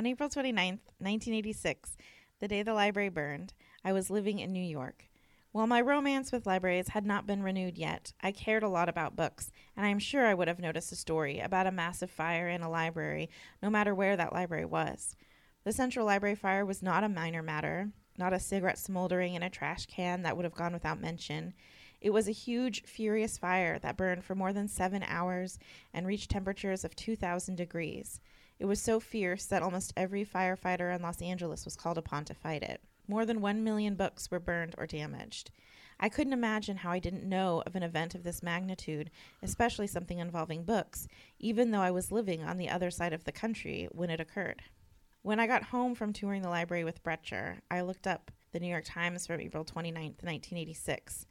On April 29th, 1986, the day the library burned, I was living in New York. While my romance with libraries had not been renewed yet, I cared a lot about books, and I am sure I would have noticed a story about a massive fire in a library, no matter where that library was. The Central Library fire was not a minor matter, not a cigarette smoldering in a trash can that would have gone without mention. It was a huge, furious fire that burned for more than seven hours and reached temperatures of 2,000 degrees. It was so fierce that almost every firefighter in Los Angeles was called upon to fight it. More than one million books were burned or damaged. I couldn't imagine how I didn't know of an event of this magnitude, especially something involving books, even though I was living on the other side of the country when it occurred. When I got home from touring the library with Brecher, I looked up the New York Times from April 29, 1986.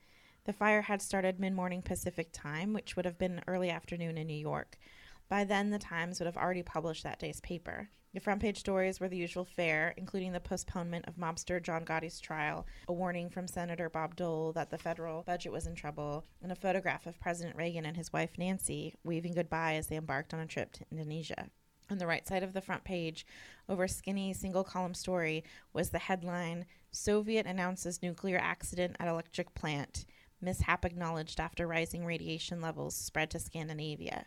The fire had started mid morning Pacific time, which would have been early afternoon in New York. By then, the Times would have already published that day's paper. The front page stories were the usual fare, including the postponement of mobster John Gotti's trial, a warning from Senator Bob Dole that the federal budget was in trouble, and a photograph of President Reagan and his wife Nancy waving goodbye as they embarked on a trip to Indonesia. On the right side of the front page, over a skinny single column story, was the headline Soviet announces nuclear accident at electric plant. Mishap acknowledged after rising radiation levels spread to Scandinavia.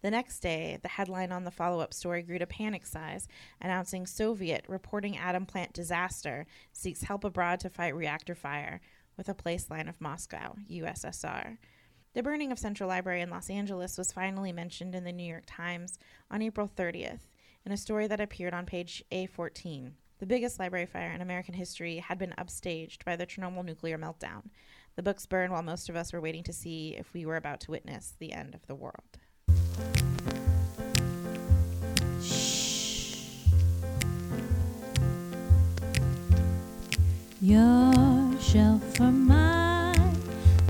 The next day, the headline on the follow up story grew to panic size, announcing Soviet reporting atom plant disaster seeks help abroad to fight reactor fire with a place line of Moscow, USSR. The burning of Central Library in Los Angeles was finally mentioned in the New York Times on April 30th in a story that appeared on page A14. The biggest library fire in American history had been upstaged by the Chernobyl nuclear meltdown. The books burned while most of us were waiting to see if we were about to witness the end of the world. Your shelf or mine,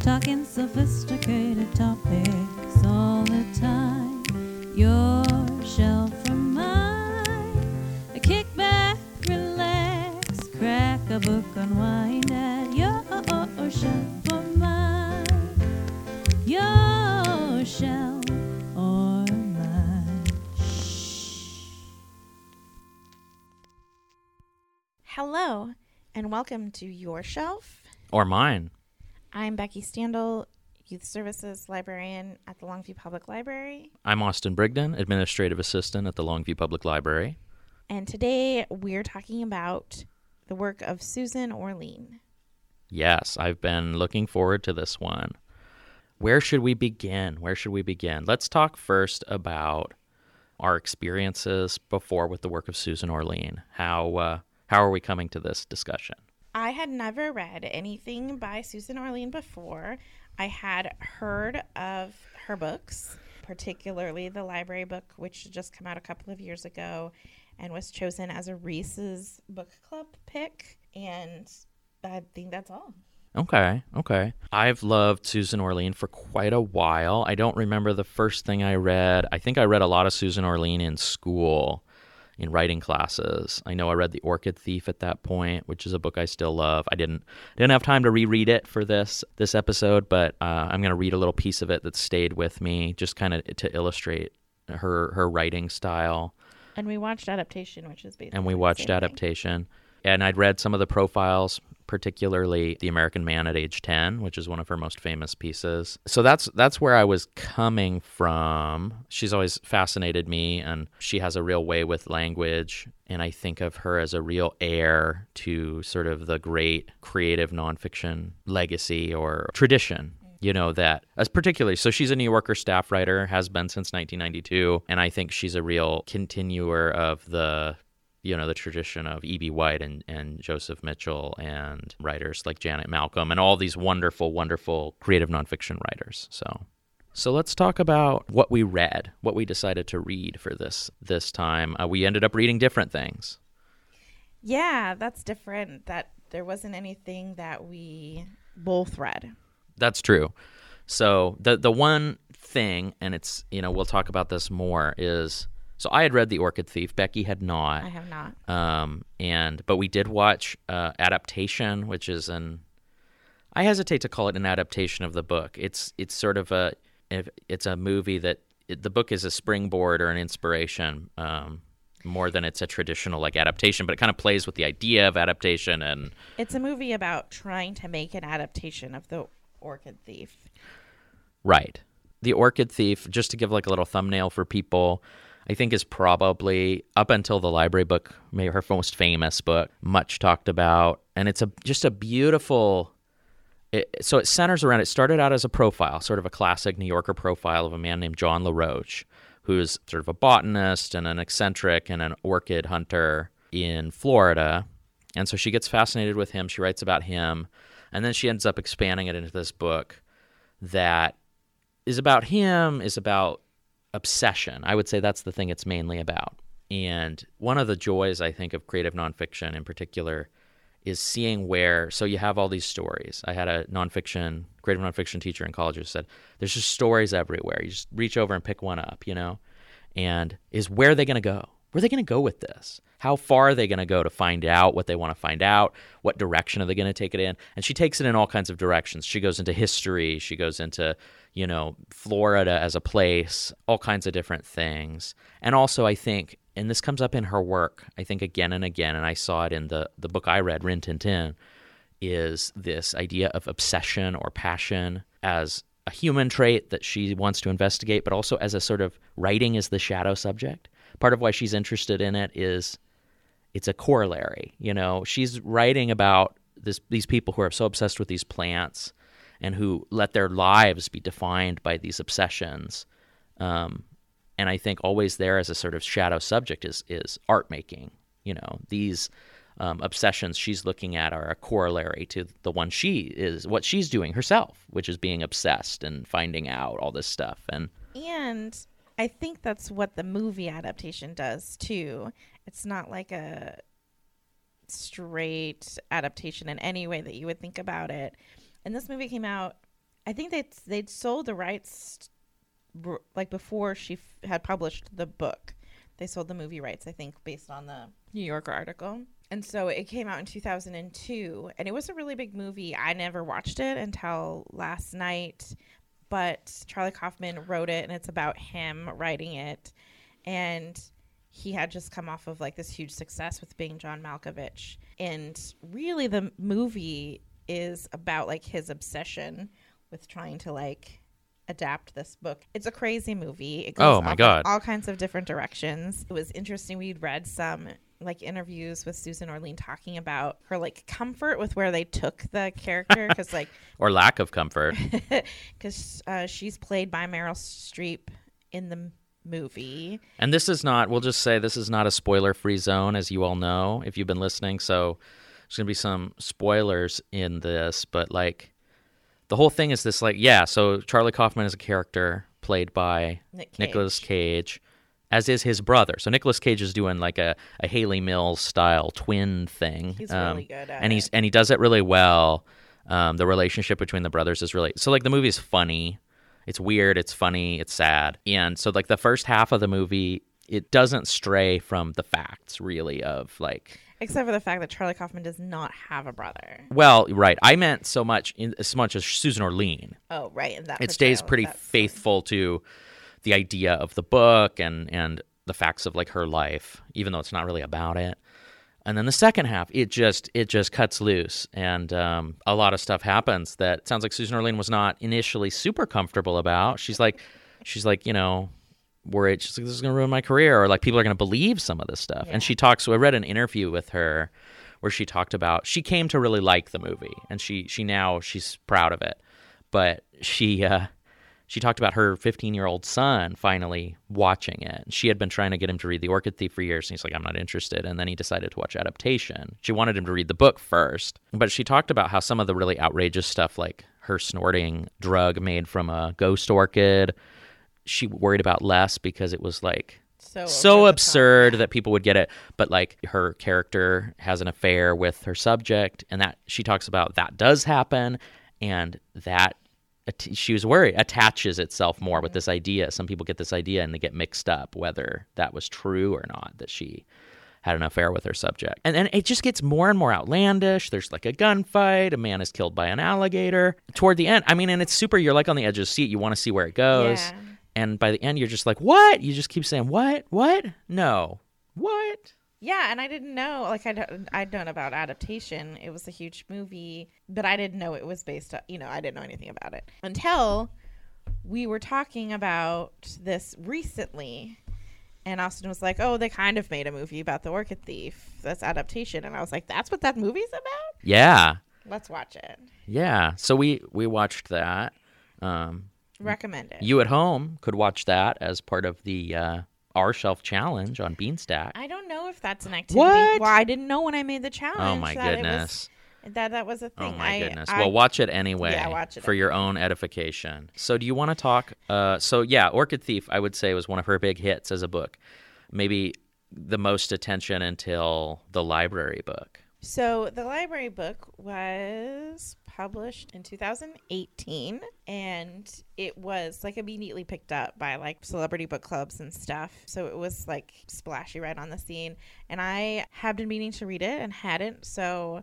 talking sophisticated topics all the time. Your shelf or mine, kick back, relax, crack a book, unwind at your shelf or mine. Your shelf Hello, and welcome to Your Shelf. Or mine. I'm Becky Standel, Youth Services Librarian at the Longview Public Library. I'm Austin Brigden, Administrative Assistant at the Longview Public Library. And today we're talking about the work of Susan Orlean. Yes, I've been looking forward to this one. Where should we begin? Where should we begin? Let's talk first about our experiences before with the work of Susan Orlean. How uh, how are we coming to this discussion? I had never read anything by Susan Orlean before. I had heard of her books, particularly the library book, which just came out a couple of years ago and was chosen as a Reese's book club pick. And I think that's all. Okay, okay. I've loved Susan Orlean for quite a while. I don't remember the first thing I read. I think I read a lot of Susan Orlean in school in writing classes. I know I read The Orchid Thief at that point, which is a book I still love. I didn't didn't have time to reread it for this this episode, but uh, I'm going to read a little piece of it that stayed with me, just kind of to illustrate her her writing style. And we watched adaptation, which is basically And we watched same thing. adaptation, and I'd read some of the profiles, particularly The American Man at Age 10, which is one of her most famous pieces. So that's that's where I was coming from. She's always fascinated me and she has a real way with language and I think of her as a real heir to sort of the great creative nonfiction legacy or tradition you know that as particularly so she's a new yorker staff writer has been since 1992 and i think she's a real continuer of the you know the tradition of E.B. White and, and Joseph Mitchell and writers like Janet Malcolm and all these wonderful, wonderful creative nonfiction writers. So, so let's talk about what we read, what we decided to read for this this time. Uh, we ended up reading different things. Yeah, that's different. That there wasn't anything that we both read. That's true. So the the one thing, and it's you know we'll talk about this more is so I had read The Orchid Thief. Becky had not. I have not. um, and but we did watch uh, adaptation, which is an I hesitate to call it an adaptation of the book. It's it's sort of a it's a movie that it, the book is a springboard or an inspiration, um, more than it's a traditional like adaptation, but it kind of plays with the idea of adaptation and It's a movie about trying to make an adaptation of The Orchid Thief. Right. The Orchid Thief, just to give like a little thumbnail for people, I think is probably up until the library book, maybe her most famous book, much talked about, and it's a just a beautiful. It, so it centers around. It started out as a profile, sort of a classic New Yorker profile of a man named John LaRoche, who's sort of a botanist and an eccentric and an orchid hunter in Florida. And so she gets fascinated with him. She writes about him, and then she ends up expanding it into this book that is about him, is about obsession. I would say that's the thing it's mainly about. And one of the joys, I think, of creative nonfiction in particular is seeing where, so you have all these stories. I had a nonfiction, creative nonfiction teacher in college who said, there's just stories everywhere. You just reach over and pick one up, you know? And is where are they going to go? Where are they going to go with this? How far are they going to go to find out what they want to find out? What direction are they going to take it in? And she takes it in all kinds of directions. She goes into history, she goes into, you know, Florida as a place, all kinds of different things. And also, I think, and this comes up in her work, I think again and again, and I saw it in the, the book I read, Rin Tin Tin, is this idea of obsession or passion as a human trait that she wants to investigate, but also as a sort of writing as the shadow subject. Part of why she's interested in it is it's a corollary. You know, she's writing about this these people who are so obsessed with these plants and who let their lives be defined by these obsessions. Um, and I think always there as a sort of shadow subject is is art making. You know, these um, obsessions she's looking at are a corollary to the one she is what she's doing herself, which is being obsessed and finding out all this stuff. And And I think that's what the movie adaptation does too. It's not like a straight adaptation in any way that you would think about it. And this movie came out, I think they they'd sold the rights like before she f- had published the book. They sold the movie rights, I think, based on the New Yorker article. And so it came out in 2002, and it was a really big movie. I never watched it until last night, but Charlie Kaufman wrote it, and it's about him writing it. And he had just come off of like this huge success with being John Malkovich. And really, the movie is about like his obsession with trying to like adapt this book. It's a crazy movie. It goes Oh, my God. all kinds of different directions. It was interesting. We'd read some like interviews with Susan Orlean talking about her like comfort with where they took the character because like or lack of comfort. because uh, she's played by Meryl Streep in the movie. And this is not, we'll just say this is not a spoiler free zone, as you all know, if you've been listening. So there's going to be some spoilers in this, but like the whole thing is this like, yeah, so Charlie Kaufman is a character played by Nick Cage. Nicolas Cage, as is his brother. So Nicolas Cage is doing like a, a Hayley Mills style twin thing. He's Um, really good at and it. he's and he does it really well. Um, the relationship between the brothers is really so like the movie is funny. It's weird, it's funny, it's sad. And so like the first half of the movie it doesn't stray from the facts really of like Except for the fact that Charlie Kaufman does not have a brother. well, right. I meant so much in as much as Susan Orlean. Oh, right. And that It stays pretty faithful to the idea of the book and and the facts of like her life, even though it's not really about it. And then the second half, it just it just cuts loose, and um, a lot of stuff happens that sounds like Susan Orlean was not initially super comfortable about. She's like, she's like, you know, worried. She's like, this is gonna ruin my career, or like people are gonna believe some of this stuff. Yeah. And she talks. So I read an interview with her where she talked about she came to really like the movie, and she she now she's proud of it, but she. uh she talked about her 15 year old son finally watching it. She had been trying to get him to read The Orchid Thief for years, and he's like, I'm not interested. And then he decided to watch adaptation. She wanted him to read the book first, but she talked about how some of the really outrageous stuff, like her snorting drug made from a ghost orchid, she worried about less because it was like so so over the top. absurd that people would get it but like her character has an affair with her subject and that she talks about that does happen and that she was worried attaches itself more with this idea. Some people get this idea and they get mixed up whether that was true or not that she had an affair with her subject. And then it just gets more and more outlandish. There's like a gunfight a man is killed by an alligator. Toward the end i mean and it's super you're like on the edge of the seat you want to see where it goes. Yeah. and by the end you're just like what? You just keep saying what? What? No. What? Yeah, and I didn't know. Like I don't, I'd known about adaptation. It was a huge movie, but I didn't know it was based on. You know, I didn't know anything about it until we were talking about this recently. And Austin was like, "Oh, they kind of made a movie about the Orchid Thief. That's adaptation." And I was like, "That's what that movie's about? Yeah. Let's watch it. Yeah. So we we watched that. Um, Recommend it." you at home could watch that as part of the uh, our shelf challenge on Beanstack. I don't know if that's an activity. What? Well, I didn't know when I made the challenge. oh my that it was- goodness. that that was a thing. Oh thing. my I- goodness. I- well, watch it anyway Yeah, watch it for your own edification. So, do you want to talk? Uh, so, yeah, Orchid Thief, I would say, was one of her big hits as a book. Maybe the most attention until the library book. So the library book was published in 2018 and it was like immediately picked up by like celebrity book clubs and stuff. So it was like splashy right on the scene and I had been meaning to read it and hadn't. So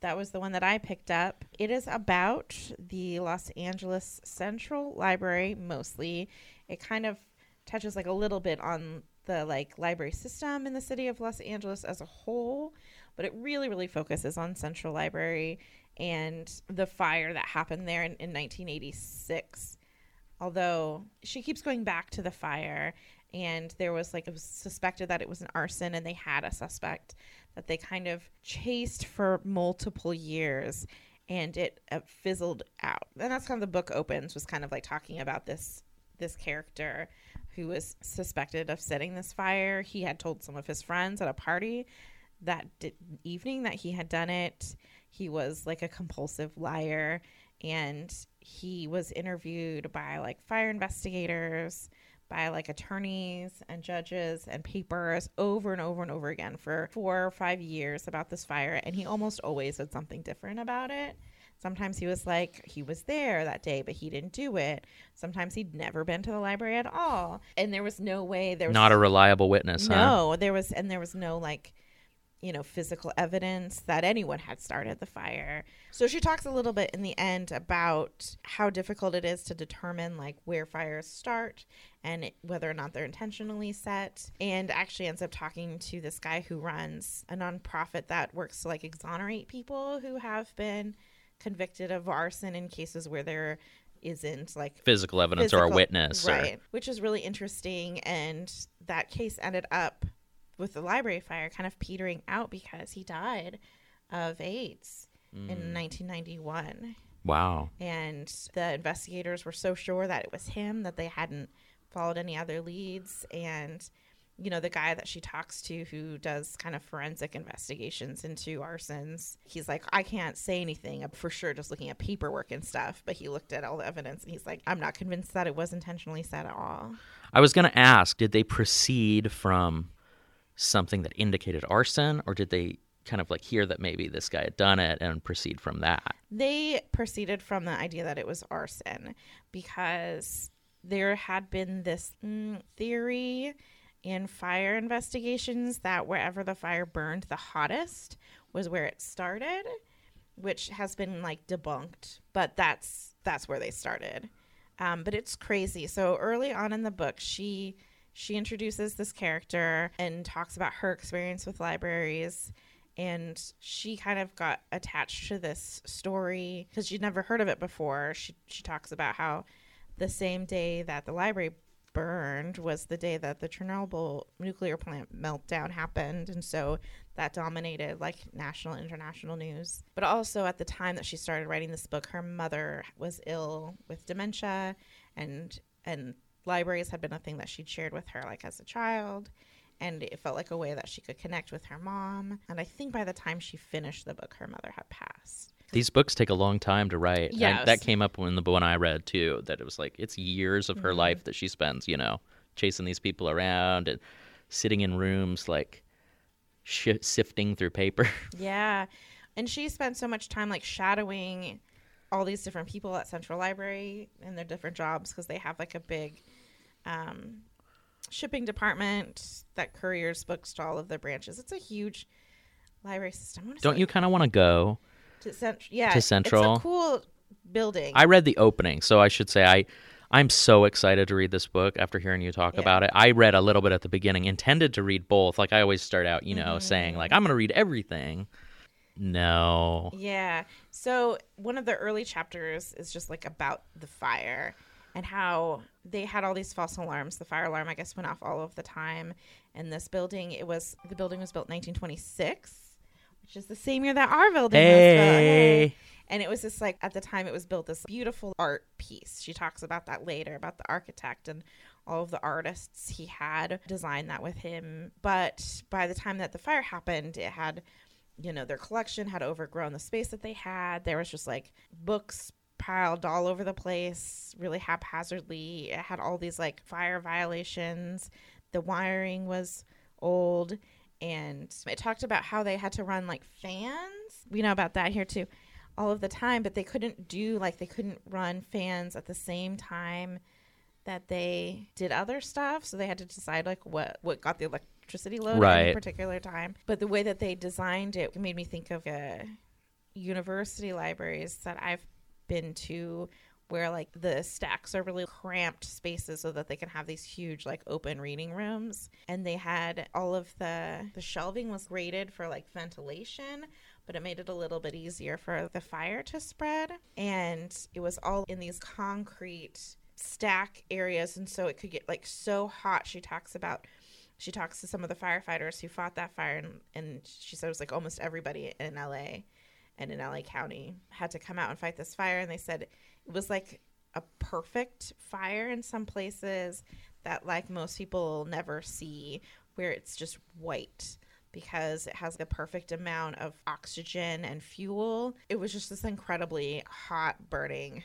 that was the one that I picked up. It is about the Los Angeles Central Library mostly. It kind of touches like a little bit on the like library system in the city of Los Angeles as a whole, but it really really focuses on Central Library and the fire that happened there in, in 1986. Although she keeps going back to the fire and there was like it was suspected that it was an arson and they had a suspect that they kind of chased for multiple years and it uh, fizzled out and that's how the book opens was kind of like talking about this this character who was suspected of setting this fire he had told some of his friends at a party that di- evening that he had done it he was like a compulsive liar and he was interviewed by like fire investigators by like attorneys and judges and papers over and over and over again for four or five years about this fire. And he almost always said something different about it. Sometimes he was like, he was there that day, but he didn't do it. Sometimes he'd never been to the library at all. And there was no way there was Not a reliable witness, huh? no, there was, and there was no like, you know, physical evidence that anyone had started the fire. So she talks a little bit in the end about how difficult it is to determine like where fires start and it, whether or not they're intentionally set. And actually ends up talking to this guy who runs a nonprofit that works to like exonerate people who have been convicted of arson in cases where there isn't like Physical evidence or a physical- witness. or- right? Which is really interesting, and that case ended up with the library fire kind of petering out because he died of AIDS Mm. in 1991, Wow. and the investigators were so sure that it was him that they hadn't followed any other leads, and you know the guy that she talks to who does kind of forensic investigations into arsons he's like i can't say anything for sure just looking at paperwork and stuff but he looked at all the evidence and he's like i'm not convinced that it was intentionally set at all I was going to ask did they proceed from something that indicated arson, or did they kind of like hear that maybe this guy had done it and proceed from that? they proceeded from the idea that it was arson because there had been this mm, theory in fire investigations that wherever the fire burned the hottest was where it started which has been like debunked but that's that's where they started um, but it's crazy so early on in the book she she introduces this character and talks about her experience with libraries and she kind of got attached to this story because she'd never heard of it before. She she talks about how the same day that the library burned was the day that the Chernobyl nuclear plant meltdown happened, and so that dominated like national international news. But also at the time that she started writing this book, her mother was ill with dementia, and and libraries had been a thing that she'd shared with her like as a child and it felt like a way that she could connect with her mom. And I think by the time she finished the book, her mother had passed. These books take a long time to write. And Yes. that came up when the one I read too. That it was like it's years of her Mm-hmm. life that she spends, you know, chasing these people around and sitting in rooms like shi sifting through paper. Yeah. And she spent so much time like shadowing all these different people at Central Library and their different jobs because they have like a big um, shipping department that couriers books to all of their branches. It's a huge library system. Don't you kind of want to go? To cent- yeah, to Central? It's a cool building. I read the opening, so I should say I I'm so excited to read this book after hearing you talk Yeah. about it. I read a little bit at the beginning, intended to read both. Like I always start out, you know, saying like I'm going to read everything. No. Yeah. So one of the early chapters is just like about the fire and how they had all these false alarms. The fire alarm, I guess, went off all of the time. And this building, it was the building was built in 1926, which is the same year that our building was built. Hey. And it was just like at the time it was built this beautiful art piece. She talks about that later about the architect and all of the artists he had designed that with him. But by the time that the fire happened, it had you know, their collection had overgrown the space that they had. There was just like books piled all over the place, really haphazardly. It had all these like fire violations. The wiring was old. And it talked about how they had to run like fans. We know about that here too, all of the time, but they couldn't do like they couldn't run fans at the same time that they did other stuff. So they had to decide like what what got the electricity load at a particular time. But the way that they designed it made me think of uh, university libraries that I've been to where like the stacks are really cramped spaces so that they can have these huge like open reading rooms. And they had all of the the shelving was graded for like ventilation but it made it a little bit easier for the fire to spread. And it was all in these concrete stack areas. And so it could get like so hot. She talks about she talks to some of the firefighters who fought that fire. And, and she said it was like almost everybody in LA and in LA County had to come out and fight this fire and they said it was like a perfect fire in some places that like most people never see where it's just white because it has the perfect amount of oxygen and fuel. It was just this incredibly hot burning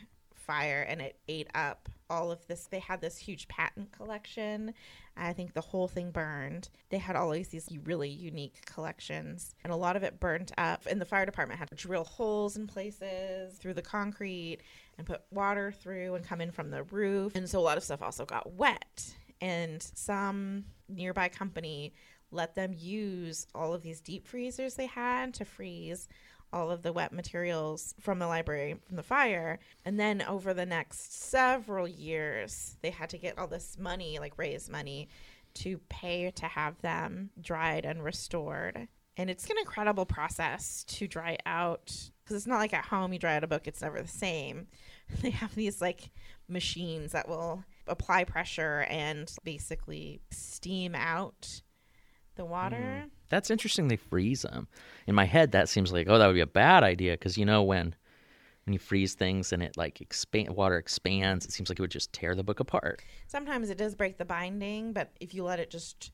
fire and it ate up all of this. They had this huge patent collection. I think the whole thing burned. They had all these these really unique collections and a lot of it burnt up. And the fire department had to drill holes in places through the concrete and put water through and come in from the roof. And so a lot of stuff also got wet. And some nearby company let them use all of these deep freezers they had to freeze all of the wet materials from the library from the fire. And then over the next several years, they had to get all this money, like raise money, to pay to have them dried and restored. And it's an incredible process to dry out because it's not like at home you dry out a book, it's never the same. They have these like machines that will apply pressure and basically steam out the water. Mm-hmm. That's interesting. They freeze them. In my head, that seems like oh, that would be a bad idea because you know when when you freeze things and it like expand water expands, it seems like it would just tear the book apart. Sometimes it does break the binding, but if you let it just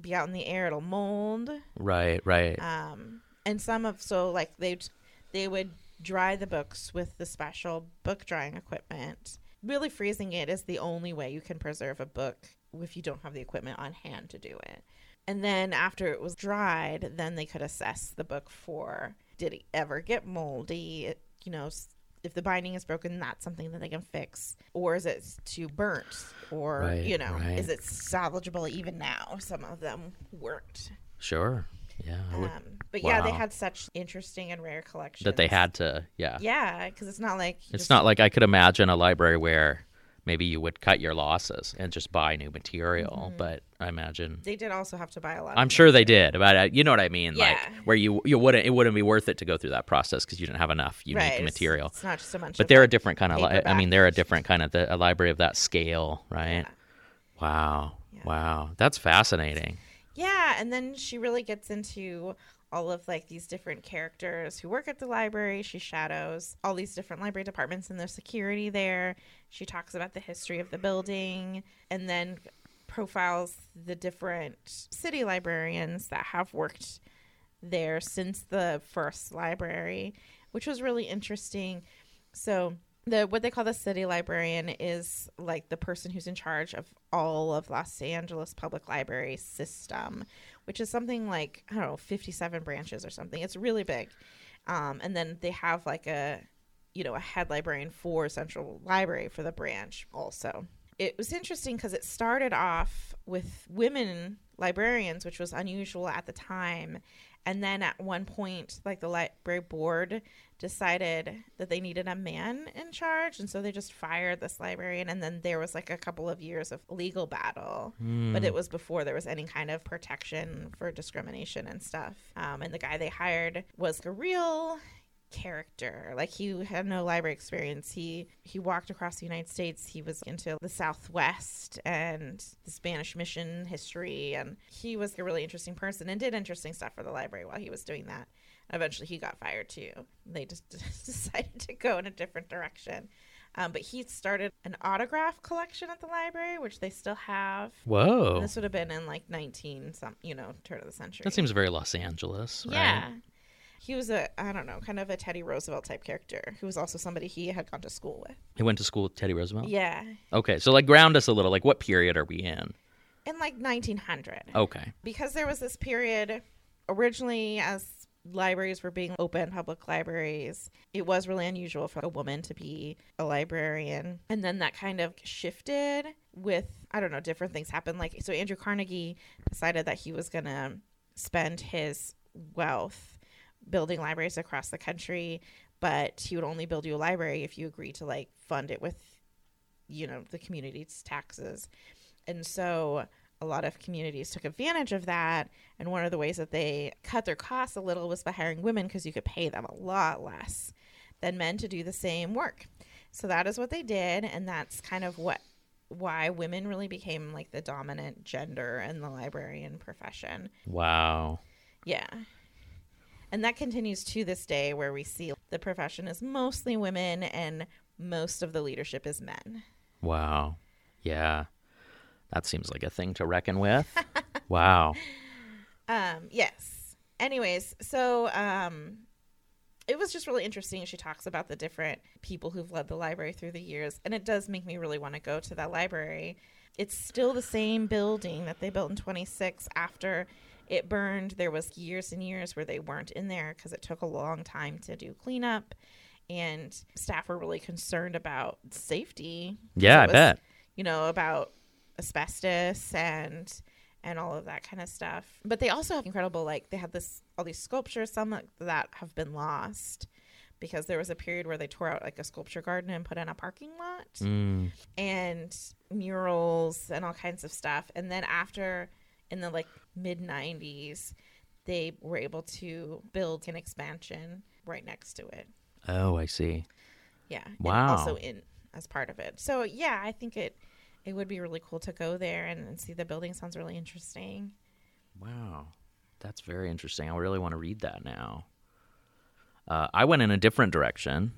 be out in the air, it'll mold. Right, right. Um, and some of so like they they would dry the books with the special book drying equipment. Really freezing it is the only way you can preserve a book if you don't have the equipment on hand to do it. And then after it was dried, then they could assess the book for did it ever get moldy? It- you know, if the binding is broken, that's something that they can fix. Or is it too burnt? Or, Right, you know, right. is it salvageable even now? Some of them weren't. Sure. Yeah. Would- Um, but yeah, they had such interesting and rare collections that they had to. Yeah. Yeah, because it's not like It's just- not like I could imagine a library where maybe you would cut your losses and just buy new material, Mm-hmm. but I imagine They did also have to buy a lot. I'm sure they did, but uh, you know what I mean, like where you you wouldn't it wouldn't be worth it to go through that process because you didn't have enough unique Right, material. It's not just a bunch. But they're a different kind of. Li- I mean, they're a different kind of the, a library of that scale, right? Yeah. Wow, Yeah. wow, that's fascinating. Yeah, and then she really gets into all of like these different characters who work at the library. She shadows all these different library departments and their security there. She talks about the history of the building and then profiles the different city librarians that have worked there since the first library, which was really interesting. So the what they call the city librarian is like the person who's in charge of all of Los Angeles public library system, which is something like I don't know, fifty-seven branches or something. It's really big, um, and then they have like a you know a head librarian for Central Library for the branch also. It was interesting because it started off with women librarians, which was unusual at the time. And then at one point, like the library board decided that they needed a man in charge. And so they just fired this librarian. And then there was like a couple of years of legal battle. But it was before there was any kind of protection for discrimination and stuff. Um, and the guy they hired was a real character like he had no library experience he he walked across the united states he was into the southwest and the spanish mission history and he was a really interesting person and did interesting stuff for the library while he was doing that eventually he got fired too they just decided to go in a different direction um, but he started an autograph collection at the library which they still have Whoa. this would have been in like 19 some you know turn of the century That seems very Los Angeles, right? yeah. He was a, I don't know, kind of a Teddy Roosevelt type character who was also somebody he had gone to school with. He went to school with Teddy Roosevelt? Yeah. Okay, so like ground us a little. Like what period are we in? In like 1900. Okay. Because there was this period originally as libraries were being open, public libraries, it was really unusual for a woman to be a librarian. And then that kind of shifted with, I don't know, different things happened. Like, so Andrew Carnegie decided that he was going to spend his wealth building libraries across the country, but he would only build you a library if you agreed to like fund it with, you know, the community's taxes. And so a lot of communities took advantage of that. And one of the ways that they cut their costs a little was by hiring women because you could pay them a lot less than men to do the same work. So that is what they did. And that's kind of what why women really became like the dominant gender in the librarian profession. Wow. Yeah. And that continues to this day where we see the profession is mostly women and most of the leadership is men. Wow. Yeah. That seems like a thing to reckon with. wow. Um, yes. Anyways, so um, it was just really interesting. She talks about the different people who've led the library through the years, and it does make me really want to go to that library. It's still the same building that they built in 26 after it burned. There was years and years where they weren't in there because it took a long time to do cleanup, and staff were really concerned about safety. Yeah, I was, bet. You know about asbestos and and all of that kind of stuff. But they also have incredible like they have this all these sculptures, some that have been lost because there was a period where they tore out like a sculpture garden and put in a parking lot Mm. and murals and all kinds of stuff. And then after in the like mid 90s, they were able to build an expansion right next to it. Oh, I see. Yeah. Wow. also in as part of it. So yeah, I think it it would be really cool to go there and, and see the building. Sounds really interesting. Wow. That's very interesting. I really want to read that now. Uh, I went in a different direction.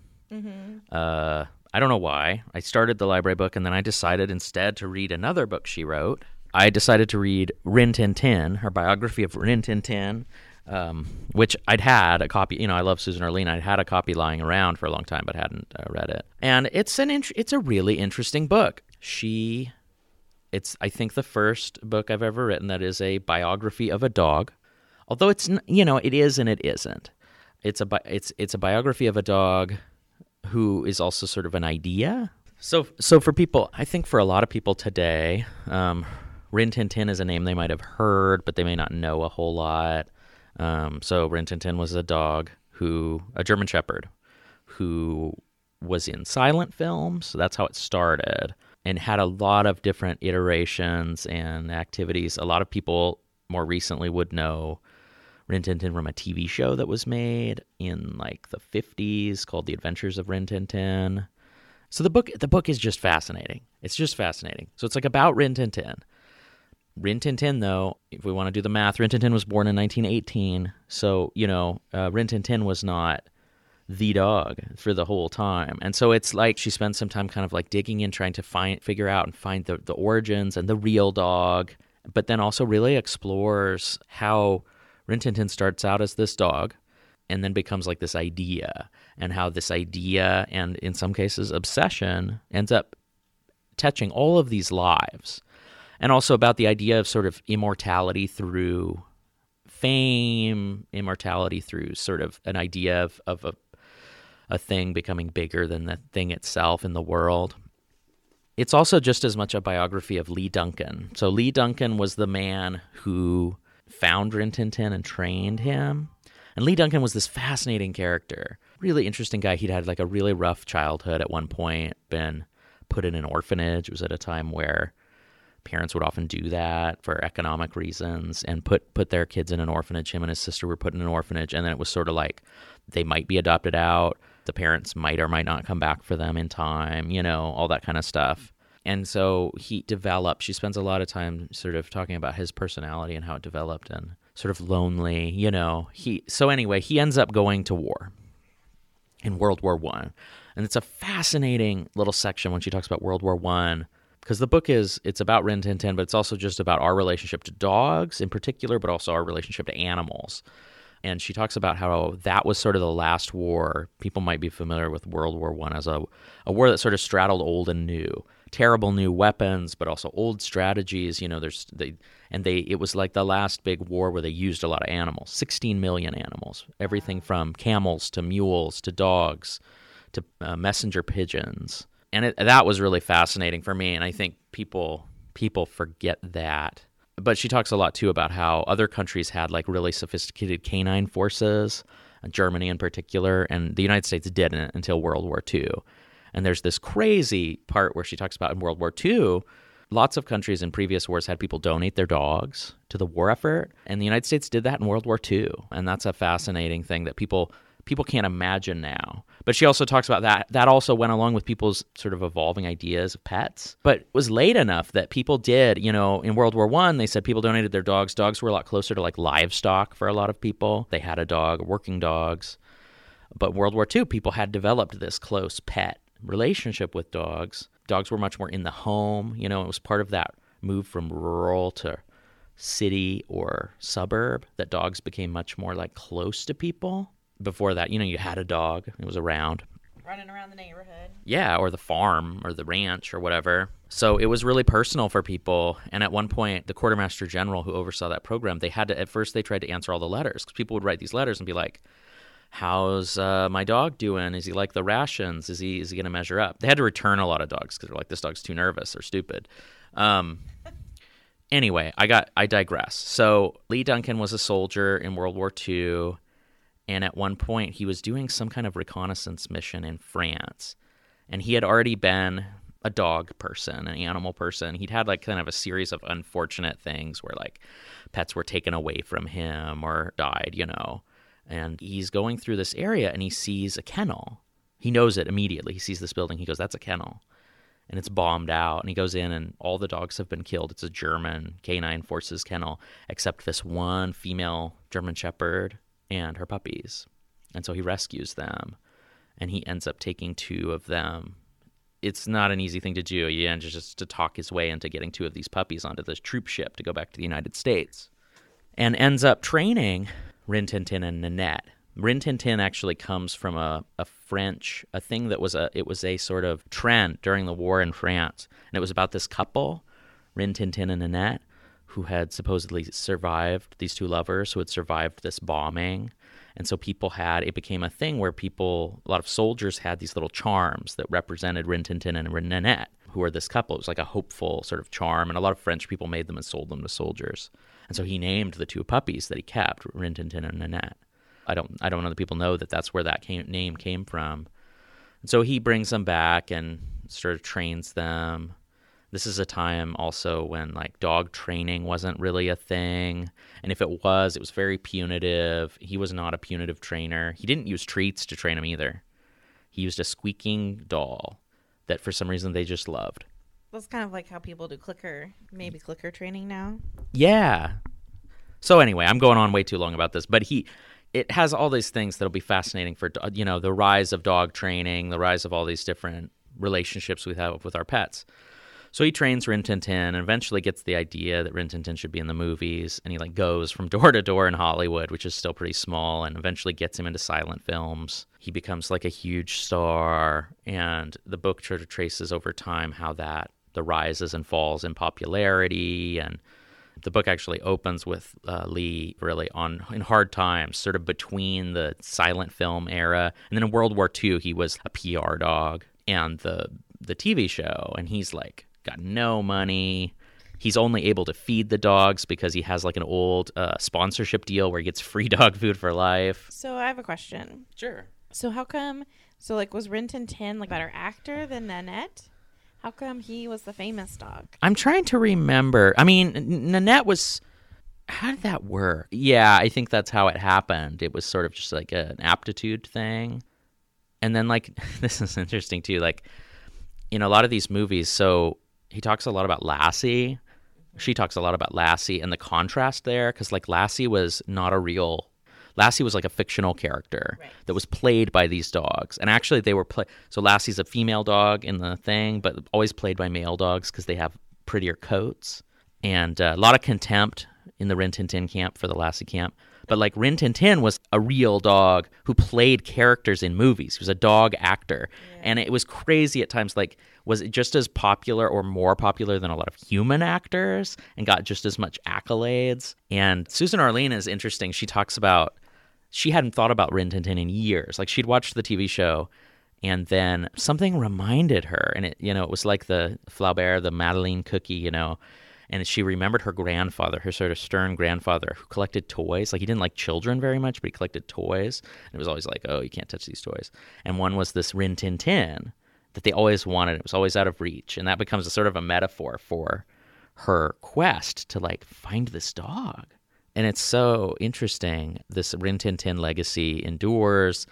Uh, I don't know why. I started the library book and then I decided instead to read another book she wrote. I decided to read Rin Tin Tin, her biography of Rin Tin Tin, um, which I'd had a copy. You know, I love Susan Orlean. I'd had a copy lying around for a long time, but hadn't uh, read it. And it's an int- it's a really interesting book. She, it's I think the first book I've ever written that is a biography of a dog. Although it's you know it is and it isn't. It's a it's it's a biography of a dog who is also sort of an idea. So so for people, I think for a lot of people today, um, Rin Tin Tin is a name they might have heard, but they may not know a whole lot. Um, so Rin Tin Tin was a dog who a German Shepherd who was in silent films. So that's how it started and had a lot of different iterations and activities. A lot of people more recently would know Rin Tin Tin from a TV show that was made in like the 50s called The Adventures of Rin Tin Tin. So the book the book is just fascinating. It's just fascinating. So it's like about Rin Tin Tin. Rin Tin Tin, though, if we want to do the math, Rin Tin Tin was born in 1918. So, you know, uh, Rin Tin Tin was not the dog for the whole time. And so it's like she spends some time kind of like digging in, trying to find, figure out and find the, the origins and the real dog, but then also really explores how Rin Tin Tin starts out as this dog and then becomes like this idea and how this idea and in some cases obsession ends up touching all of these lives and also about the idea of sort of immortality through fame, immortality through sort of an idea of, of a, a thing becoming bigger than the thing itself in the world. it's also just as much a biography of Lee Duncan. So Lee Duncan was the man who found Rin Tin Tin and trained him. And Lee Duncan was this fascinating character, really interesting guy. He'd had like a really rough childhood at one point, been put in an orphanage. It was at a time where parents would often do that for economic reasons and put put their kids in an orphanage. Him and his sister were put in an orphanage, and then it was sort of like they might be adopted out. The parents might or might not come back for them in time, you know, all that kind of stuff. And so he developed, she spends a lot of time sort of talking about his personality and how it developed and sort of lonely, you know. He so anyway, he ends up going to war in World War One. And it's a fascinating little section when she talks about World War One because the book is it's about Rin Tin Tin, but it's also just about our relationship to dogs in particular, but also our relationship to animals. And she talks about how that was sort of the last war. People might be familiar with World War One as a a war that sort of straddled old and new. Terrible new weapons, but also old strategies. You know, there's they and they it was like the last big war where they used a lot of animals. Sixteen million animals, everything from camels to mules to dogs to uh, messenger pigeons and it, that was really fascinating for me. And I think people people forget that. But she talks a lot too about how other countries had like really sophisticated canine forces, uh, Germany in particular, and the United States didn't until World War II. And there's this crazy part where she talks about in World War II, lots of countries in previous wars had people donate their dogs to the war effort, and the United States did that in World War II. And that's a fascinating thing that people people can't imagine now. But she also talks about that. That also went along with people's sort of evolving ideas of pets. But was late enough that people did, you know, in World War One, they said people donated their dogs. Dogs were a lot closer to like livestock for a lot of people. They had a dog, working dogs. But World War II, people had developed this close pet relationship with dogs. Dogs were much more in the home. You know, it was part of that move from rural to city or suburb that dogs became much more like close to people before that, you know, you had a dog, it was around. Running around the neighborhood. Yeah, or the farm or the ranch or whatever. So it was really personal for people. And at one point, the quartermaster general who oversaw that program, they had to, at first, they tried to answer all the letters because people would write these letters and be like, How's uh, my dog doing? Is he like the rations? Is he is he going to measure up? They had to return a lot of dogs because they're like, this dog's too nervous or stupid. Um, anyway, I got I digress. So Lee Duncan was a soldier in World War II and at one point, he was doing some kind of reconnaissance mission in France. And he had already been a dog person, an animal person. He'd had like kind of a series of unfortunate things where like pets were taken away from him or died, you know. And he's going through this area and he sees a kennel. He knows it immediately. He sees this building. He goes, That's a kennel. And it's bombed out. And he goes in and all the dogs have been killed. It's a German canine forces kennel, except this one female German Shepherd and her puppies. And so he rescues them and he ends up taking two of them. It's not an easy thing to do. He ends just to talk his way into getting two of these puppies onto this troop ship to go back to the United States. And ends up training Rin Tin Tin and Nanette. Rin Tin Tin actually comes from a, a French, a thing that was a, it was a sort of trend during the war in France. And it was about this couple, Rin Tin Tin and Nanette, who had supposedly survived, these two lovers who had survived this bombing. And so people had, it became a thing where people, a lot of soldiers had these little charms that represented Rin Tin Tin and Nanette, who were this couple. It was like a hopeful sort of charm. And a lot of French people made them and sold them to soldiers. And so he named the two puppies that he kept, Rin Tin Tin and Nanette. I don't, I don't know that people know that that's where that came, name came from. And so he brings them back and sort of trains them this is a time also when like dog training wasn't really a thing. And if it was, it was very punitive. He was not a punitive trainer. He didn't use treats to train him either. He used a squeaking doll that for some reason they just loved. That's kind of like how people do clicker, maybe clicker training now. Yeah. So anyway, I'm going on way too long about this, but he it has all these things that'll be fascinating for uh, you know the rise of dog training, the rise of all these different relationships we have with our pets. So he trains Rin Tin Tin and eventually gets the idea that Rin Tin Tin should be in the movies. And he like goes from door to door in Hollywood, which is still pretty small, and eventually gets him into silent films. He becomes like a huge star. And the book sort of traces over time how that the rises and falls in popularity and the book actually opens with uh, Lee really on in hard times, sort of between the silent film era and then in World War II he was a PR dog, and the the TV show, and he's like got no money. He's only able to feed the dogs because he has like an old uh, sponsorship deal where he gets free dog food for life. So I have a question. Sure. So how come? So like, was Rin Tin Tin like better actor than Nanette? How come he was the famous dog? I'm trying to remember. I mean, Nanette was. How did that work? Yeah, I think that's how it happened. It was sort of just like an aptitude thing. And then, like, this is interesting too. Like, you know, a lot of these movies, so he talks a lot about Lassie. She talks a lot about Lassie and the contrast there, because, like, Lassie was not a real. Lassie was like a fictional character Right. that was played by these dogs. And actually, they were play. So Lassie's a female dog in the thing, but always played by male dogs because they have prettier coats. And uh, a lot of contempt in the Rin Tin Tin camp for the Lassie camp. But like Rin Tin Tin was a real dog who played characters in movies. He was a dog actor. And it was crazy at times. Like, was it just as popular or more popular than a lot of human actors and got just as much accolades? And Susan Orlean is interesting. She talks about she hadn't thought about Rin Tin Tin in years. Like she'd watched the TV show, and then something reminded her, and it you know it was like the Flaubert, the Madeleine cookie, you know, and she remembered her grandfather, her sort of stern grandfather, who collected toys. Like he didn't like children very much, but he collected toys, and it was always like, oh, you can't touch these toys. And one was this Rin Tin Tin that they always wanted. It was always out of reach, and that becomes a sort of a metaphor for her quest to like find this dog. And it's so interesting. This Rin Tin Tin legacy endures.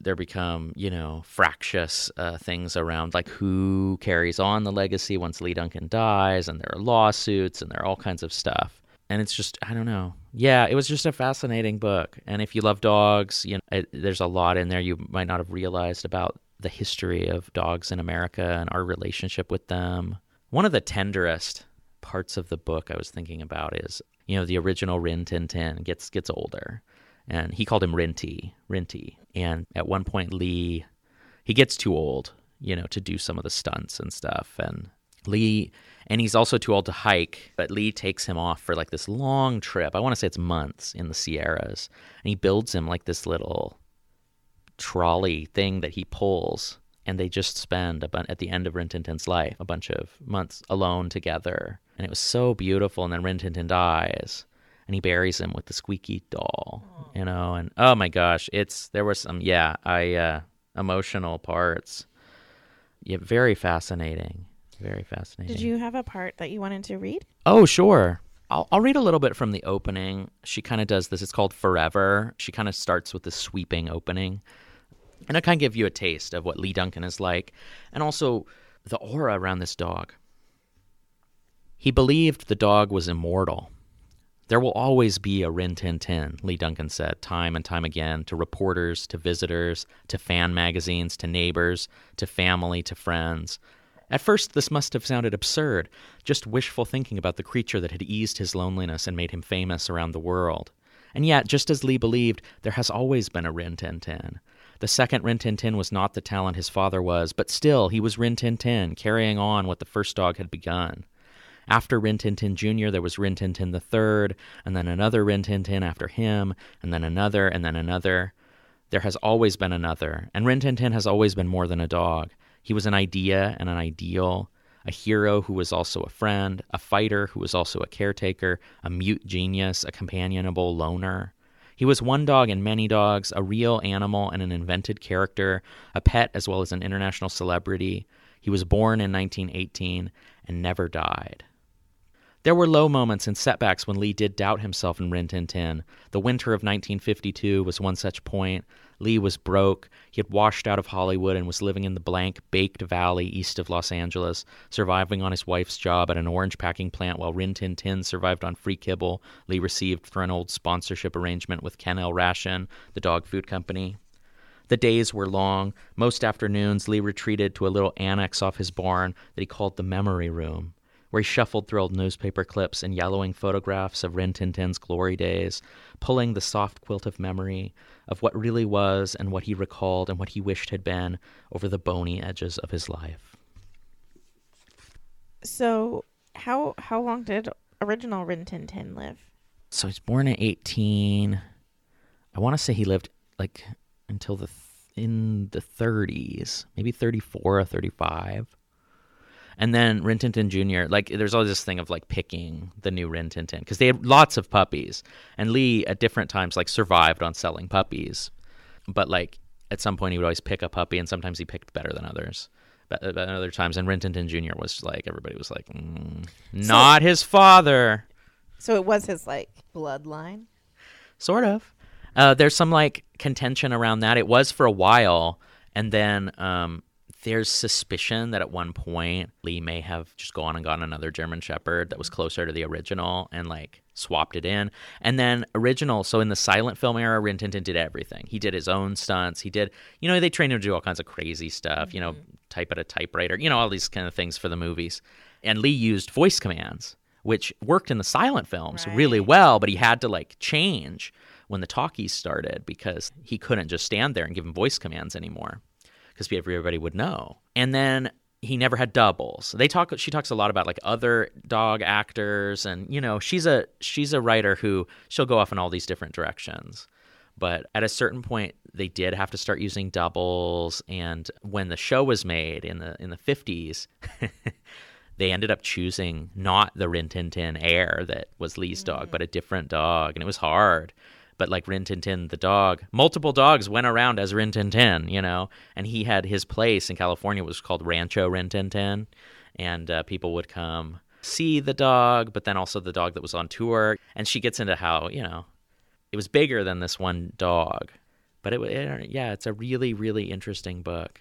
There become, you know, fractious uh, things around like who carries on the legacy once Lee Duncan dies, and there are lawsuits, and there are all kinds of stuff. And it's just, I don't know. Yeah, it was just a fascinating book. And if you love dogs, you know, it, there's a lot in there you might not have realized about the history of dogs in America and our relationship with them. One of the tenderest parts of the book I was thinking about is, you know, the original Rin Tin Tin gets gets older, and he called him Rinty, Rinty. And at one point, Lee, he gets too old, you know, to do some of the stunts and stuff, and Lee, and he's also too old to hike, but Lee takes him off for like this long trip. I want to say it's months in the Sierras, and he builds him like this little trolley thing that he pulls. And they just spend a bun- at the end of Rin Tin Tin's life a bunch of months alone together. And it was so beautiful. And then Rin Tin Tin dies and he buries him with the squeaky doll you know and oh my gosh it's there was some yeah I uh emotional parts yeah very fascinating very fascinating Did you have a part that you wanted to read? Oh, sure. I'll, I'll read a little bit from the opening. She kind of does this. It's called Forever. She kind of starts with this sweeping opening. And I kind of give you a taste of what Lee Duncan is like and also the aura around this dog. He believed the dog was immortal. There will always be a Rin Tin Tin, Lee Duncan said time and time again to reporters, to visitors, to fan magazines, to neighbors, to family, to friends. At first, this must have sounded absurd, just wishful thinking about the creature that had eased his loneliness and made him famous around the world. And yet, just as Lee believed, there has always been a Rin Tin Tin. The second Rin Tin Tin was not the talent his father was, but still, he was Rin Tin Tin, carrying on what the first dog had begun. After Rin Tin Tin Jr., there was Rin Tin Tin the third, and then another Rin Tin Tin after him, and then another, and then another. There has always been another, and Rin Tin Tin has always been more than a dog. He was an idea and an ideal, a hero who was also a friend, a fighter who was also a caretaker, a mute genius, a companionable loner. He was one dog and many dogs, a real animal and an invented character, a pet as well as an international celebrity. He was born in 1918 and never died. There were low moments and setbacks when Lee did doubt himself in Rin Tin Tin. The winter of 1952 was one such point. Lee was broke. He had washed out of Hollywood and was living in the blank, baked valley east of Los Angeles, surviving on his wife's job at an orange packing plant while Rin Tin Tin survived on free kibble Lee received for an old sponsorship arrangement with Ken L. Ration, the dog food company. The days were long. Most afternoons, Lee retreated to a little annex off his barn that he called the memory room, where he shuffled through old newspaper clips and yellowing photographs of Rin Tin Tin's glory days, pulling the soft quilt of memory of what really was and what he recalled and what he wished had been over the bony edges of his life. So how how long did original Rin Tin Tin live? So he's born at 18. I want to say he lived like until the th- in the 30s, maybe 34 or 35. And then Rin Tin Tin Jr., like, there's always this thing of like picking the new Rin Tin Tin because they had lots of puppies. And Lee, at different times, like, survived on selling puppies. But, like, at some point, he would always pick a puppy, and sometimes he picked better than others. But, at other times, and Rin Tin Tin Jr. was like, everybody was like, mm, not his father. So it was his like bloodline. Sort of. Uh, there's some like contention around that. It was for a while, and then um, there's suspicion that at one point Lee may have just gone and gotten another German Shepherd that was mm-hmm. closer to the original and like swapped it in. And then original, so in the silent film era, Rin Tin Tin did everything. He did his own stunts. He did, you know, they trained him to do all kinds of crazy stuff. You know, mm-hmm. type at a typewriter. You know, all these kind of things for the movies. And Lee used voice commands, which worked in the silent films really well, but he had to like change when the talkies started because he couldn't just stand there and give him voice commands anymore because everybody would know. And then he never had doubles. They talk. She talks a lot about like other dog actors, and you know, she's a she's a writer who she'll go off in all these different directions. But at a certain point, they did have to start using doubles. And when the show was made in the in the fifties, they ended up choosing not the Rin Tin Tin heir that was Lee's dog, but a different dog, and it was hard. But like Rin Tin Tin, the dog, multiple dogs went around as Rin Tin Tin, you know, and he had his place in California was called Rancho Rin Tin Tin, and uh, people would come see the dog, but then also the dog that was on tour. And she gets into how you know it was bigger than this one dog, but it, it yeah, it's a really really interesting book.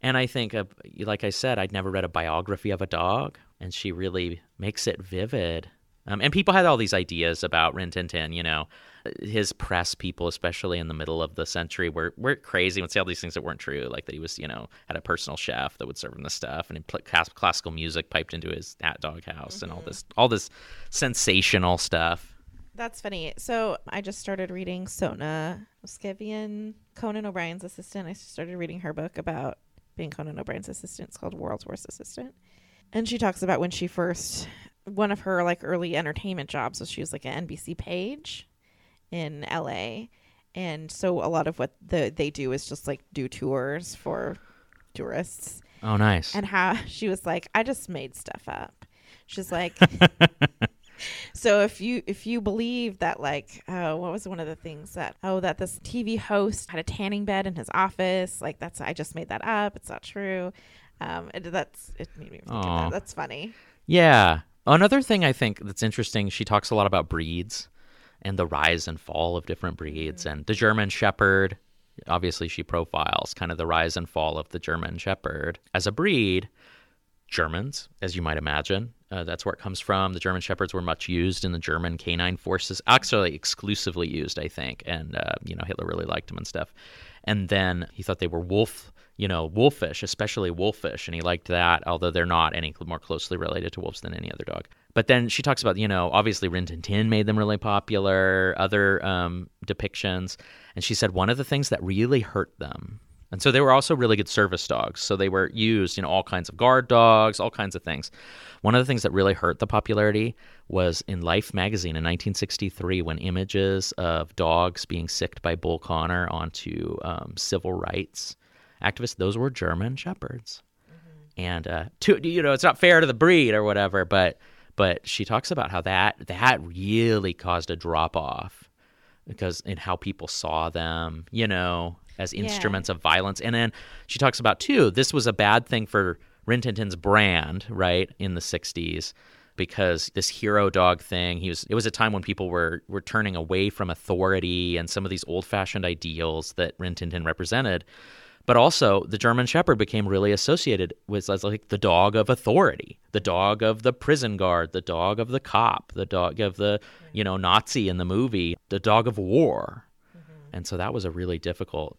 And I think, uh, like I said, I'd never read a biography of a dog, and she really makes it vivid. Um, and people had all these ideas about Rin Tin Tin, you know, his press people, especially in the middle of the century, were were crazy and would say all these things that weren't true, like that he was, you know, had a personal chef that would serve him the stuff, and he put class- classical music piped into his at dog house, and all mm-hmm. this all this sensational stuff. That's funny. So I just started reading Sona Movsesian, Conan O'Brien's assistant. I started reading her book about being Conan O'Brien's assistant. It's called World's Worst Assistant. And she talks about when she first, one of her like early entertainment jobs was she was like an NBC page in LA. And so a lot of what the, they do is just like do tours for tourists. Oh, nice. And how she was like, I just made stuff up. She's like, so if you if you believe that like oh what was one of the things that oh that this TV host had a tanning bed in his office like that's I just made that up it's not true um it, that's it made me think of that that's funny Yeah. Another thing I think that's interesting, she talks a lot about breeds and the rise and fall of different breeds and the German Shepherd. Obviously, she profiles kind of the rise and fall of the German Shepherd as a breed. Germans, as you might imagine, uh, that's where it comes from. The German Shepherds were much used in the German canine forces, actually exclusively used, I think. And uh, you know, Hitler really liked them and stuff. And then he thought they were wolf, you know, wolfish, especially wolfish, and he liked that. Although they're not any more closely related to wolves than any other dog. But then she talks about, you know, obviously Rin Tin Tin made them really popular, other um, depictions, and she said one of the things that really hurt them and so they were also really good service dogs. So they were used, you know, all kinds of guard dogs, all kinds of things. One of the things that really hurt the popularity was in Life magazine in 1963 when images of dogs being sicked by Bull Connor onto um, civil rights activists, those were German shepherds. And uh, to, you know, it's not fair to the breed or whatever, but but she talks about how that that really caused a drop off because in how people saw them, you know, as Yeah. instruments of violence. And then she talks about too, this was a bad thing for Rin Tin Tin's brand, right, in the '60s, because this hero dog thing. He was. It was a time when people were were turning away from authority and some of these old fashioned ideals that Rin Tin Tin represented. But also, the German Shepherd became really associated with as like the dog of authority, the dog of the prison guard, the dog of the cop, the dog of the you know Nazi in the movie, the dog of war, mm-hmm. and so that was a really difficult.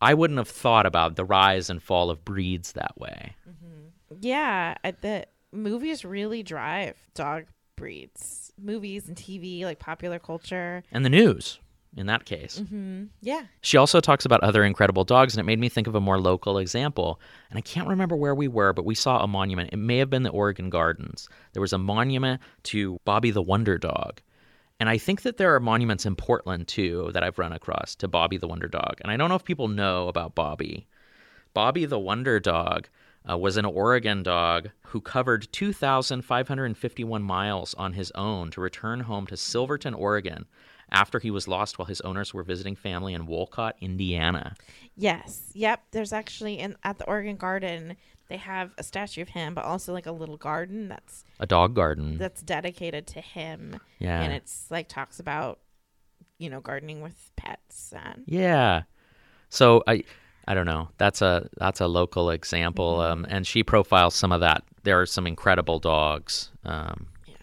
I wouldn't have thought about the rise and fall of breeds that way. Mm-hmm. yeah the movies really drive dog breeds movies and TV like popular culture. And the news, in that case. mm-hmm. yeah She also talks about other incredible dogs, and it made me think of a more local example. And I can't remember where we were, but we saw a monument. It may have been the Oregon Gardens. There was a monument to Bobby the Wonder Dog. And I think that there are monuments in Portland too that I've run across to Bobby the Wonder Dog. And I don't know if people know about Bobby. Bobby the Wonder Dog uh, was an Oregon dog who covered 2,551 miles on his own to return home to Silverton, Oregon, after he was lost while his owners were visiting family in Wolcott, Indiana. Yes. Yep. There's actually in at the Oregon Garden they have a statue of him, but also like a little garden that's A dog garden. that's dedicated to him. yeah. And it's like talks about you know gardening with pets and Yeah. So I I don't know. That's a that's a local example. Mm-hmm. Um, and she profiles some of that. There are some incredible dogs. Um, Yeah.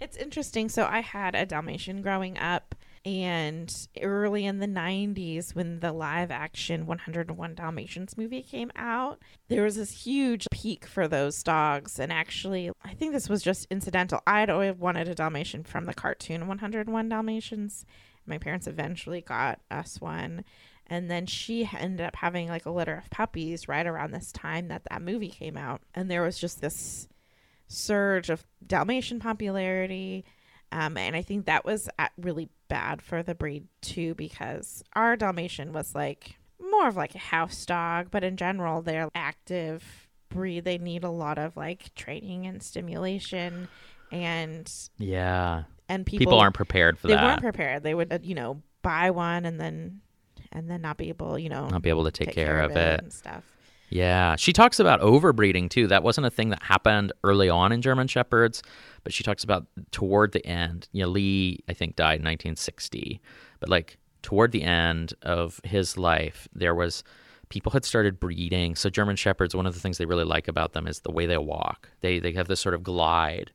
It's interesting. So I had a Dalmatian growing up, and early in the 90s, when the live action 101 Dalmatians movie came out, there was this huge peak for those dogs. And actually, I think this was just incidental. I'd always wanted a Dalmatian from the cartoon 101 Dalmatians. My parents eventually got us one. And then she ended up having like a litter of puppies right around this time that that movie came out. And there was just this surge of Dalmatian popularity. Um, and I think that was uh, really bad for the breed too, because our Dalmatian was like more of like a house dog, but in general, they're active breed. They need a lot of like training and stimulation, and yeah. and people, People, aren't prepared for they that. They weren't prepared. They would uh, you know buy one and then and then not be able you know Not be able to take, care, of it. and stuff. Yeah. She talks about overbreeding too. That wasn't a thing that happened early on in German Shepherds, but she talks about toward the end. You know, Lee, I think, died in 1960, but like toward the end of his life, there was people had started breeding. So German Shepherds, one of the things they really like about them is the way they walk. They they have this sort of glide.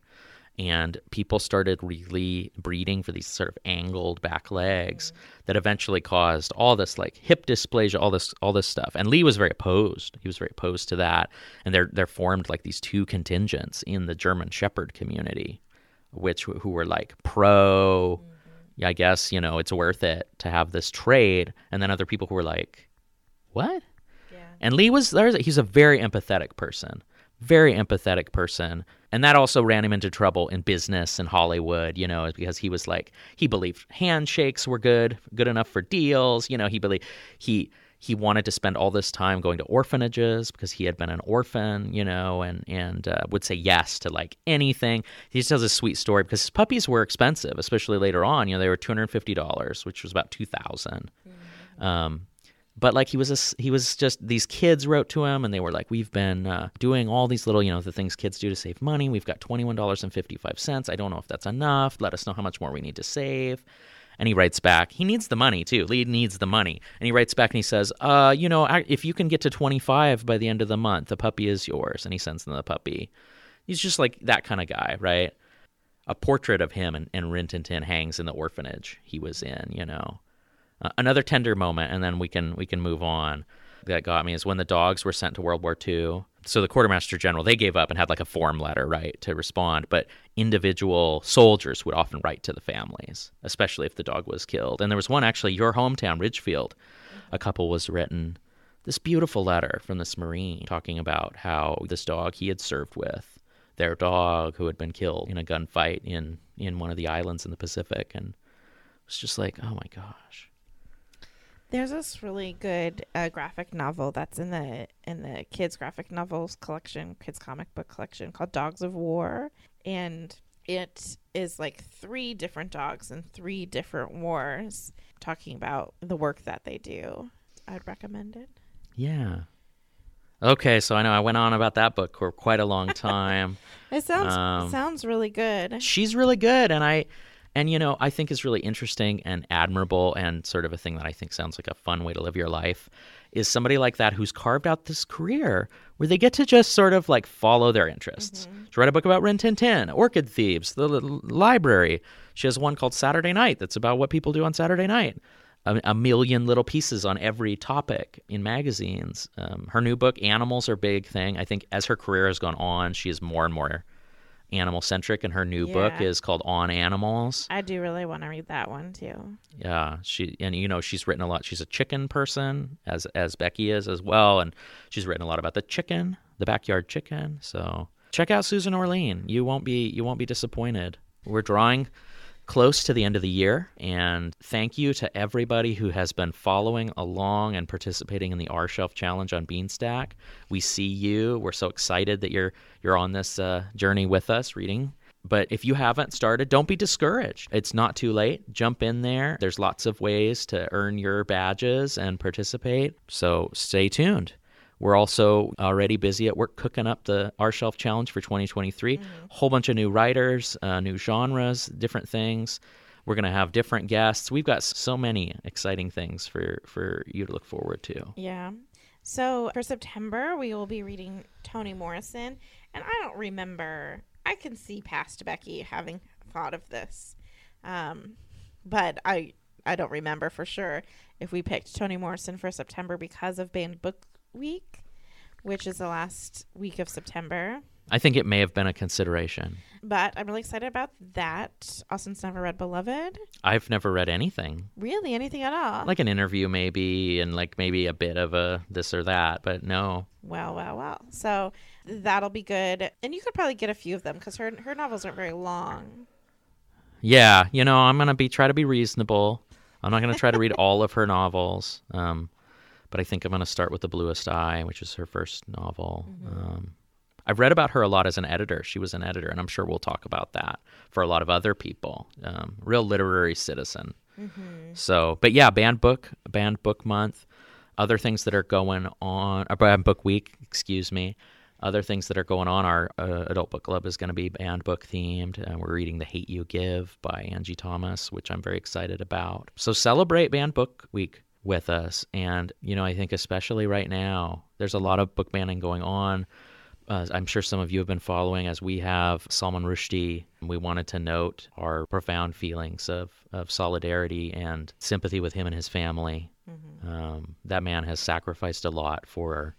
And people started really breeding for these sort of angled back legs mm-hmm. that eventually caused all this like hip dysplasia, all this all this stuff. And Lee was very opposed. He was very opposed to that. And there there formed like these two contingents in the German Shepherd community, which who were like pro. Mm-hmm. I guess you know it's worth it to have this trade, and then other people who were like, "What?" Yeah. And Lee was there's he's a very empathetic person, very empathetic person, and that also ran him into trouble in business and Hollywood. You know, because he was like he believed handshakes were good, good enough for deals. You know, he believed he he wanted to spend all this time going to orphanages because he had been an orphan. You know, and and uh, would say yes to like anything. He just tells a sweet story because his puppies were expensive, especially later on. You know, they were two hundred fifty dollars, which was about two thousand. Um, but like he was a he was just these kids wrote to him and they were like we've been uh, doing all these little you know the things kids do to save money. We've got $21.55 i don't know if that's enough. Let us know how much more we need to save. And he writes back he needs the money too. Lee needs the money. And he writes back and he says uh you know if you can get to 25 by the end of the month the puppy is yours. And he sends them the puppy. He's just like that kind of guy right? A portrait of him and, and Tin hangs in the orphanage he was in you know uh, another tender moment, and then we can we can move on. That got me is when the dogs were sent to World War II. So the quartermaster general they gave up and had like a form letter right to respond, but individual soldiers would often write to the families, especially if the dog was killed. And there was one actually, your hometown, Ridgefield, a couple was written this beautiful letter from this marine talking about how this dog he had served with, their dog who had been killed in a gunfight in in one of the islands in the Pacific, and it was just like, oh my gosh. There's this really good uh, graphic novel that's in the in the kids graphic novels collection, kids comic book collection called Dogs of War, and it is like three different dogs in three different wars, talking about the work that they do. I'd recommend it. Yeah. Okay, so I know I went on about that book for quite a long time. It sounds Um, it sounds really good. She's really good, and I, and you know, I think is really interesting and admirable, and sort of a thing that I think sounds like a fun way to live your life, is somebody like that who's carved out this career where they get to just sort of like follow their interests. She read a book about Rin Tin Tin, Orchid Thieves, the l- library. She has one called Saturday Night that's about what people do on Saturday night. A, a million little pieces on every topic in magazines. Um, her new book, Animals Are Big Thing. I think as her career has gone on, she is more and more animal centric, and her new book is called On Animals. I do really want to read that one too. Yeah, she and you know she's written a lot. She's a chicken person, as as Becky is as well, and she's written a lot about the chicken, the backyard chicken. So check out Susan Orlean. You won't be you won't be disappointed. We're drawing close to the end of the year. And thank you to everybody who has been following along and participating in the Our Shelf Challenge on Beanstack. We see you. We're so excited that you're you're on this uh, journey with us, reading. But if you haven't started, don't be discouraged. It's not too late. Jump in there. There's lots of ways to earn your badges and participate. So stay tuned. We're also already busy at work cooking up the Our Shelf Challenge for 2023. Mm-hmm. Whole bunch of new writers, uh, new genres, different things. We're going to have different guests. We've got so many exciting things for, for you to look forward to. Yeah. So for September, we will be reading Toni Morrison. And I don't remember, I can see past Becky having thought of this. Um, but I I don't remember for sure if we picked Toni Morrison for September because of Banned Book Week, which is the last week of September. I think it may have been a consideration. But I'm really excited about that. Austin's never read Beloved. I've never read anything. Really, anything at all? Like an interview, maybe, and like maybe a bit of a this or that, but no. Well, well, well. So that'll be good, and you could probably get a few of them because her her novels aren't very long. Yeah, you know, I'm gonna be try to be reasonable. I'm not gonna try to read all of her novels, um, but I think I'm gonna start with The Bluest Eye, which is her first novel. Um, I've read about her a lot as an editor. She was an editor, and I'm sure we'll talk about that for a lot of other people. Um, real literary citizen. So, but yeah, banned book, banned book month. Other things that are going on, uh, book week, excuse me. Other things that are going on. Our uh, adult book club is going to be banned book themed. and we're reading The Hate You Give by Angie Thomas, which I'm very excited about. So celebrate banned book week with us. And, you know, I think especially right now, there's a lot of book banning going on. Uh, I'm sure some of you have been following, as we have, Salman Rushdie. We wanted to note our profound feelings of, of solidarity and sympathy with him and his family. Um, that man has sacrificed a lot for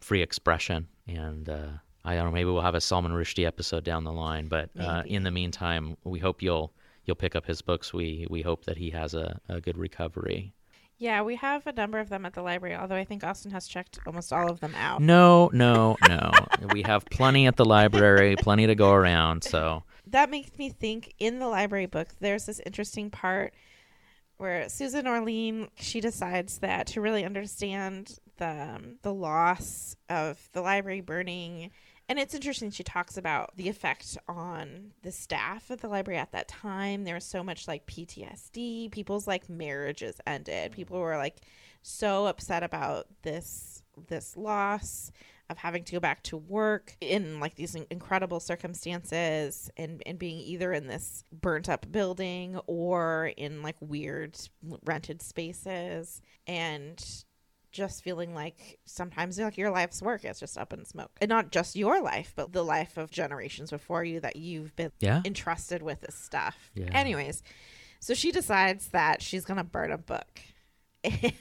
free expression. And uh, I don't know, maybe we'll have a Salman Rushdie episode down the line. But uh, in the meantime, we hope you'll you'll pick up his books. We we hope that he has a, a good recovery. Yeah, we have a number of them at the library, although I think Austin has checked almost all of them out. No, no, no. we have plenty at the library, plenty to go around. So That makes me think in the library book, there's this interesting part where Susan Orlean she decides that to really understand the um, the loss of the library burning and it's interesting she talks about the effect on the staff at the library at that time. There was so much like PTSD people's like marriages ended. Mm. People were like so upset about this this loss of having to go back to work in like these incredible circumstances and, and being either in this burnt up building or in like weird rented spaces. And just feeling like sometimes like your life's work is just up in smoke and not just your life but the life of generations before you that you've been Yeah. entrusted with this stuff Yeah. anyways so she decides that she's gonna burn a book and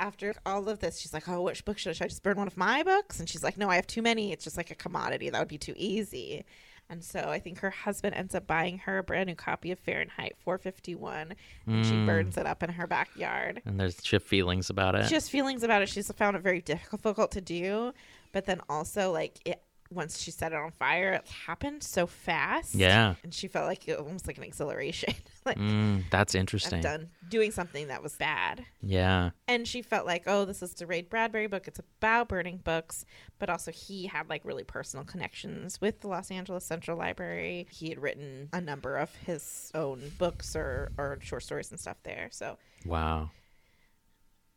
after all of this, she's like, "Oh, which book should I? Should I just burn one of my books?" And she's like, "No, I have too many. It's just like a commodity. That would be too easy." And so I think her husband ends up buying her a brand new copy of Fahrenheit 451, and she hmm. burns it up in her backyard. and there's have feelings about it. She has feelings about it. She's found it very difficult to do, but then also like it once she set it on fire, it happened so fast. Yeah. and she felt like it almost like an exhilaration. like Mm, that's interesting. I'm done doing something that was bad. Yeah. And she felt like, oh, this is the Ray Bradbury book. It's about burning books. But also, he had like really personal connections with the Los Angeles Central Library. He had written a number of his own books or, or short stories and stuff there. So, Wow.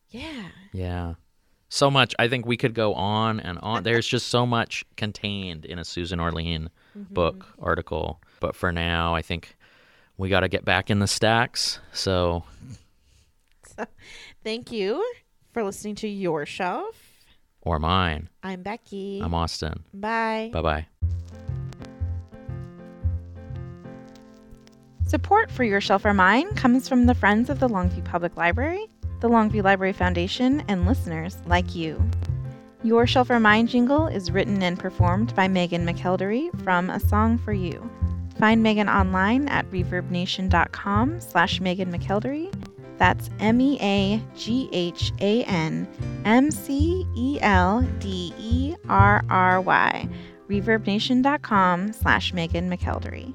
yeah. Yeah. So much. I think we could go on and on. There's just so much contained in a Susan Orlean mm-hmm. book article. But for now, I think we got to get back in the stacks. So, Thank you for listening to Your Shelf. or mine. I'm Becky. I'm Austin. Bye. Bye bye. Support for Your Shelf or Mine comes from the Friends of the Longview Public Library, the Longview Library Foundation, and listeners like you. Your Shelf or Mine jingle is written and performed by Meaghan McElderry from A Song for You. Find Meaghan online at reverbnation.com slash Meaghan McElderry. That's M-E-A-G-H-A-N-M-C-E-L-D-E-R-R-Y. reverbnation.com slash Meaghan McElderry.